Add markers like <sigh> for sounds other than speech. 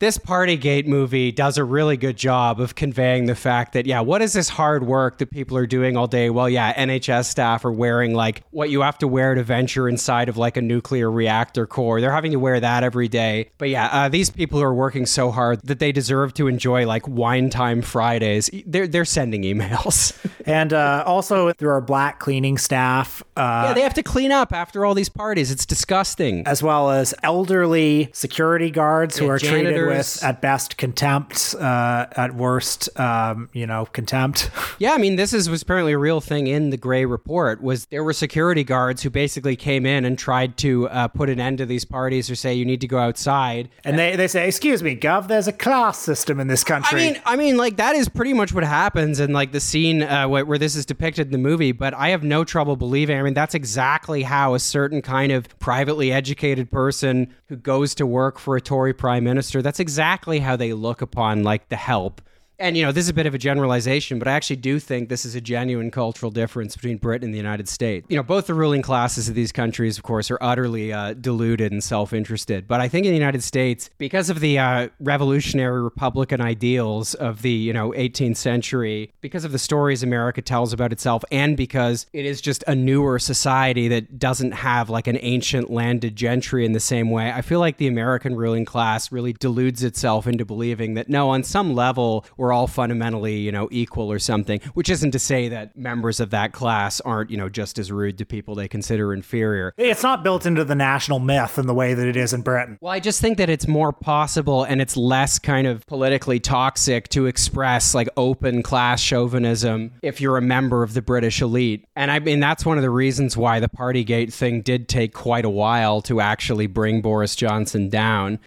this Partygate movie does a really good job of conveying the fact that, yeah, what is this hard work that people are doing all day? Well, yeah, NHS staff are wearing like what you have to wear to venture inside of like a nuclear reactor core. They're having to wear that every day. But yeah, uh, these people are working so hard that they deserve to enjoy like wine time Fridays. They're, they're sending emails. <laughs> and uh, also, there are black cleaning staff. Uh, yeah, they have to clean up after all these parties. It's disgusting. As well as elderly security guards who Yeah, are treated with, at best, contempt, uh, at worst, um, you know, contempt. <laughs> Yeah, I mean, this is was apparently a real thing in the Gray report. Was there were security guards who basically came in and tried to uh, put an end to these parties or say you need to go outside. And they, they say, excuse me, Gov, there's a class system in this country." I mean, I mean, like that is pretty much what happens in like the scene uh, where, where this is depicted in the movie. But I have no trouble believing. I mean, that's exactly how a certain kind of privately educated person who goes to work for a Tory prime minister. That's exactly how they look upon like the help. And you know, this is a bit of a generalization, but I actually do think this is a genuine cultural difference between Britain and the United States. You know, both the ruling classes of these countries, of course, are utterly uh, deluded and self-interested. But I think in the United States, because of the uh, revolutionary Republican ideals of the you know 18th century, because of the stories America tells about itself, and because it is just a newer society that doesn't have like an ancient landed gentry in the same way, I feel like the American ruling class really deludes itself into believing that no, on some level, we're all fundamentally, you know, equal or something, which isn't to say that members of that class aren't, you know, just as rude to people they consider inferior. it's not built into the national myth in the way that it is in Britain. Well, I just think that it's more possible and it's less kind of politically toxic to express like open class chauvinism if you're a member of the British elite. And I mean, that's one of the reasons why the Partygate thing did take quite a while to actually bring Boris Johnson down.